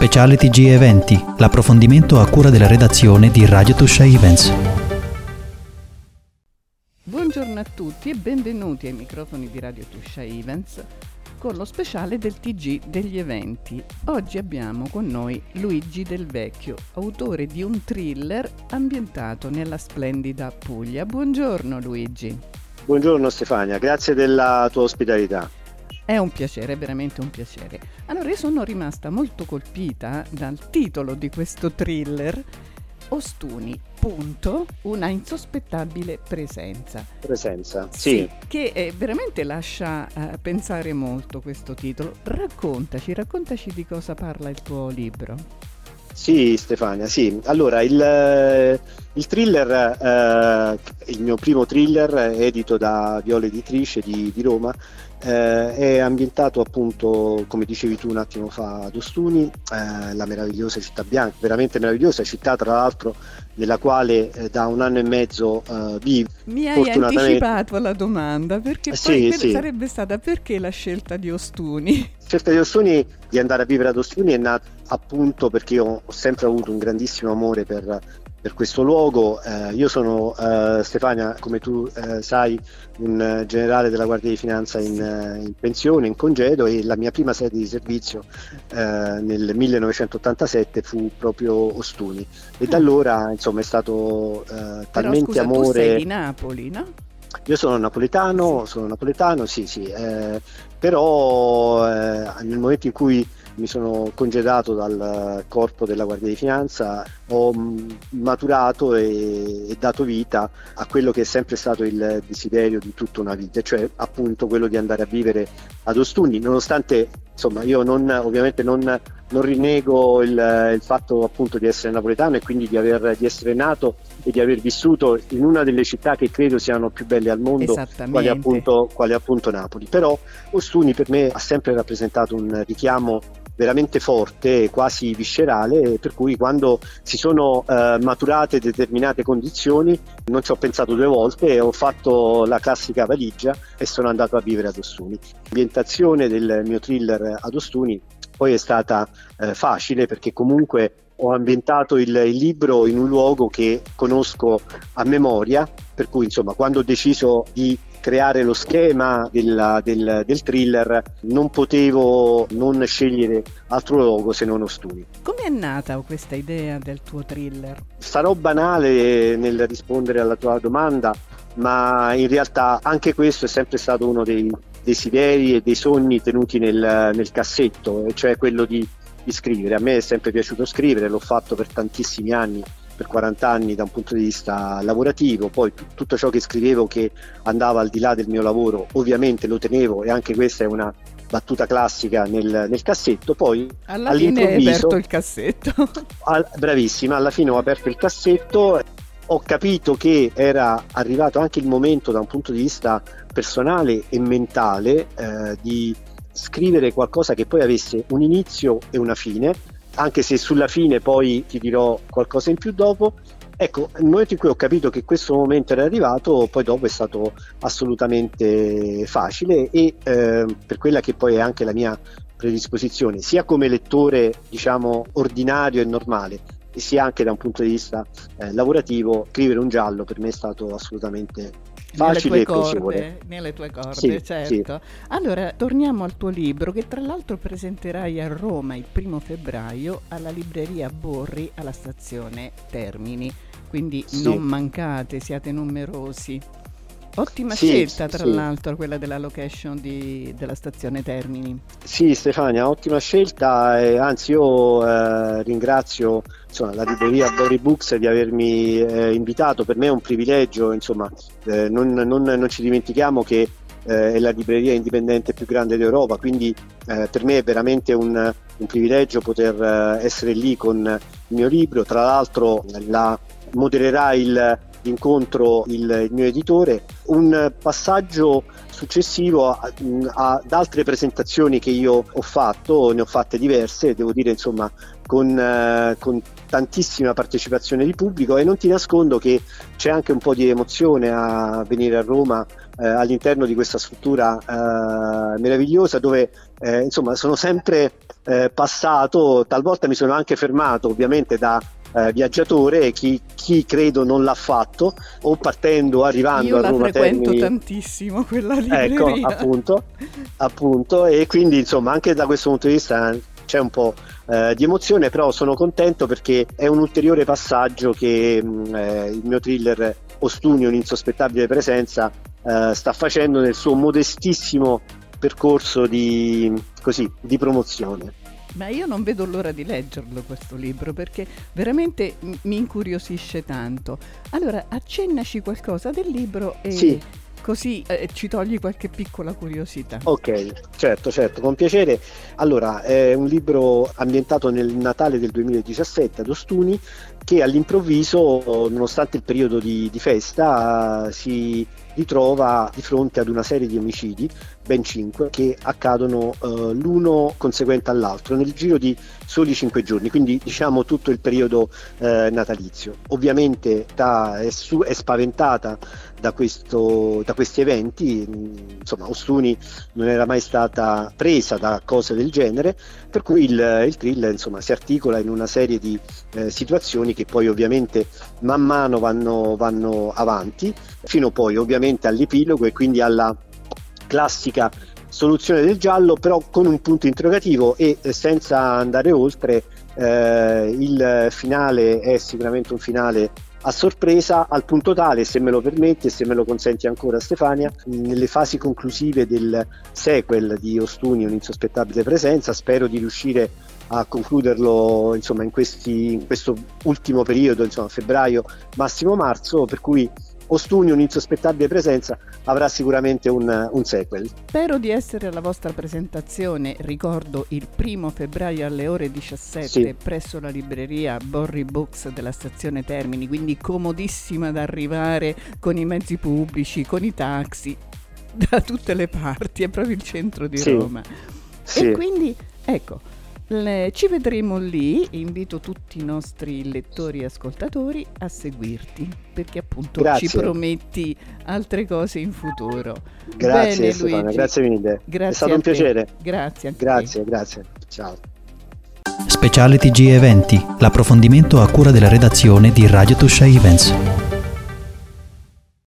Speciale TG Eventi, l'approfondimento a cura della redazione di Radio Tuscia Events. Buongiorno a tutti e benvenuti ai microfoni di Radio Tuscia Events con lo speciale del TG degli eventi. Oggi abbiamo con noi Luigi Del Vecchio, autore di un thriller ambientato nella splendida Puglia. Buongiorno Luigi. Buongiorno Stefania, grazie della tua ospitalità. È un piacere, è veramente un piacere. Allora, io sono rimasta molto colpita dal titolo di questo thriller, Ostuni, punto, una insospettabile presenza. Presenza, sì. sì che eh, veramente lascia uh, pensare molto questo titolo. Raccontaci, raccontaci di cosa parla il tuo libro. Sì, Stefania, sì. Allora, il, eh, il thriller, eh, il mio primo thriller, edito da Viola Editrice di, di Roma, eh, è ambientato appunto, come dicevi tu un attimo fa, ad Ostuni, eh, la meravigliosa città bianca, veramente meravigliosa città tra l'altro nella quale eh, da un anno e mezzo eh, vivo. Mi hai anticipato la domanda perché sì, poi sì. sarebbe stata perché la scelta di Ostuni? La scelta di Ostuni di andare a vivere ad Ostuni è nata appunto perché io ho sempre avuto un grandissimo amore per per questo luogo. Eh, io sono eh, Stefania, come tu eh, sai, un generale della Guardia di Finanza in, eh, in, pensione, in congedo e la mia prima sede di servizio eh, nel 1987 fu proprio Ostuni e da allora insomma è stato eh, talmente scusa, amore. Tu sei di Napoli, no? Io sono napoletano, sono napoletano, sì, sì, però nel momento in cui mi sono congedato dal corpo della Guardia di Finanza, ho maturato e, e, dato vita a quello che è sempre stato il desiderio di tutta una vita, cioè appunto quello di andare a vivere ad Ostuni, nonostante insomma io non, ovviamente non, non rinego il, il, fatto appunto di essere napoletano e quindi di, aver, di, essere nato e di aver vissuto in una delle città che credo siano più belle al mondo, quale appunto, quale appunto Napoli. Però Ostuni per me ha sempre rappresentato un richiamo veramente forte, quasi viscerale, per cui quando si sono eh, maturate determinate condizioni non ci ho pensato due volte, ho fatto la classica valigia e sono andato a vivere ad Ostuni. L'ambientazione del mio thriller ad Ostuni poi è stata eh, facile perché comunque ho ambientato il, il, libro in un luogo che conosco a memoria, per cui insomma quando ho deciso di creare lo schema della, del, del, thriller non potevo non scegliere altro luogo se non Ostuni. Come è nata questa idea del tuo thriller? Sarò banale nel rispondere alla tua domanda, ma in realtà anche questo è sempre stato uno dei desideri e dei sogni tenuti nel, nel cassetto, cioè quello di, di scrivere. A me è sempre piaciuto scrivere, l'ho fatto per tantissimi anni per 40 anni da un punto di vista lavorativo, poi t- tutto ciò che scrivevo che andava al di là del mio lavoro ovviamente lo tenevo e anche questa è una battuta classica nel, nel cassetto, poi alla fine hai aperto il cassetto. al, bravissima, alla fine ho aperto il cassetto, ho capito che era arrivato anche il momento da un punto di vista personale e mentale eh, di scrivere qualcosa che poi avesse un inizio e una fine anche se sulla fine poi ti dirò qualcosa in più dopo. Ecco, nel momento in cui ho capito che questo momento era arrivato, poi dopo è stato assolutamente facile e eh, per quella che poi è anche la mia predisposizione, sia come lettore, diciamo, ordinario e normale, sia anche da un punto di vista eh, lavorativo, scrivere un giallo per me è stato assolutamente facile nelle tue corde, nelle tue corde sì, certo. Sì. Allora, torniamo al tuo libro che tra l'altro presenterai a Roma il primo febbraio alla libreria Borri alla stazione Termini, quindi sì. non mancate, siate numerosi. Ottima sì, scelta, tra sì. l'altro, quella della location di, della stazione Termini. Sì, Stefania, ottima scelta. Eh, anzi, io eh, ringrazio insomma, la libreria Bori Books di avermi eh, invitato. Per me è un privilegio, insomma, eh, non, non, non, ci dimentichiamo che eh, è la libreria indipendente più grande d'Europa, quindi eh, per me è veramente un, un privilegio poter essere lì con il mio libro. Tra l'altro, la modererà il incontro il, mio editore, un passaggio successivo ad altre presentazioni che io ho fatto, ne ho fatte diverse, devo dire insomma con, eh, con, tantissima partecipazione di pubblico e non ti nascondo che c'è anche un po' di emozione a venire a Roma eh, all'interno di questa struttura eh, meravigliosa dove eh, insomma sono sempre eh, passato, talvolta mi sono anche fermato ovviamente da eh, viaggiatore, chi, chi, credo non l'ha fatto, o partendo, arrivando Io a Roma la frequento Termini. tantissimo quella libreria. Ecco, appunto, appunto, e quindi insomma anche da questo punto di vista c'è un po' eh, di emozione, però sono contento perché è un ulteriore passaggio che mh, mm, eh, il mio thriller Ostuni, un'insospettabile presenza, eh, sta facendo nel suo modestissimo percorso di, così, di promozione. Ma io non vedo l'ora di leggerlo questo libro perché veramente mi incuriosisce tanto. Allora, accennaci qualcosa del libro e sì. così eh, ci togli qualche piccola curiosità. Ok, certo, certo, con piacere. Allora, è un libro ambientato nel Natale del 2017 ad Ostuni che all'improvviso, nonostante il periodo di, di festa, si ritrova di fronte ad una serie di omicidi, ben cinque, che accadono eh, l'uno conseguente all'altro nel giro di soli cinque giorni, quindi diciamo tutto il periodo eh, natalizio. Ovviamente da, è, su, è, spaventata da, questo, da questi eventi, insomma Ostuni non era mai stata presa da cose del genere, per cui il, il thriller insomma, si articola in una serie di eh, situazioni che poi ovviamente man mano vanno, vanno avanti, fino poi ovviamente all'epilogo e quindi alla classica soluzione del giallo, però con un punto interrogativo e senza andare oltre, eh, il finale è sicuramente un finale a sorpresa al punto tale, se me lo permette e se me lo consenti ancora Stefania, nelle fasi conclusive del sequel di Ostuni, un'insospettabile presenza, spero di riuscire a concluderlo insomma, in, questi, in questo ultimo periodo, insomma, febbraio, massimo marzo, per cui Ostuni, un'insospettabile presenza, avrà sicuramente un, un, sequel. Spero di essere alla vostra presentazione, ricordo il primo febbraio alle ore 17 sì. presso la libreria Borri Books della stazione Termini, quindi comodissima da arrivare con i mezzi pubblici, con i taxi, da tutte le parti, è proprio il centro di sì. Roma. Sì. E quindi, ecco, le, ci vedremo lì, invito tutti i nostri lettori e ascoltatori a seguirti perché appunto grazie. ci prometti altre cose in futuro. Grazie Bene, Stefano, grazie mille. Grazie È stato un piacere. Grazie. grazie, grazie. Ciao. Speciale TG Eventi, l'approfondimento a cura della redazione di Radio Tuscia Events.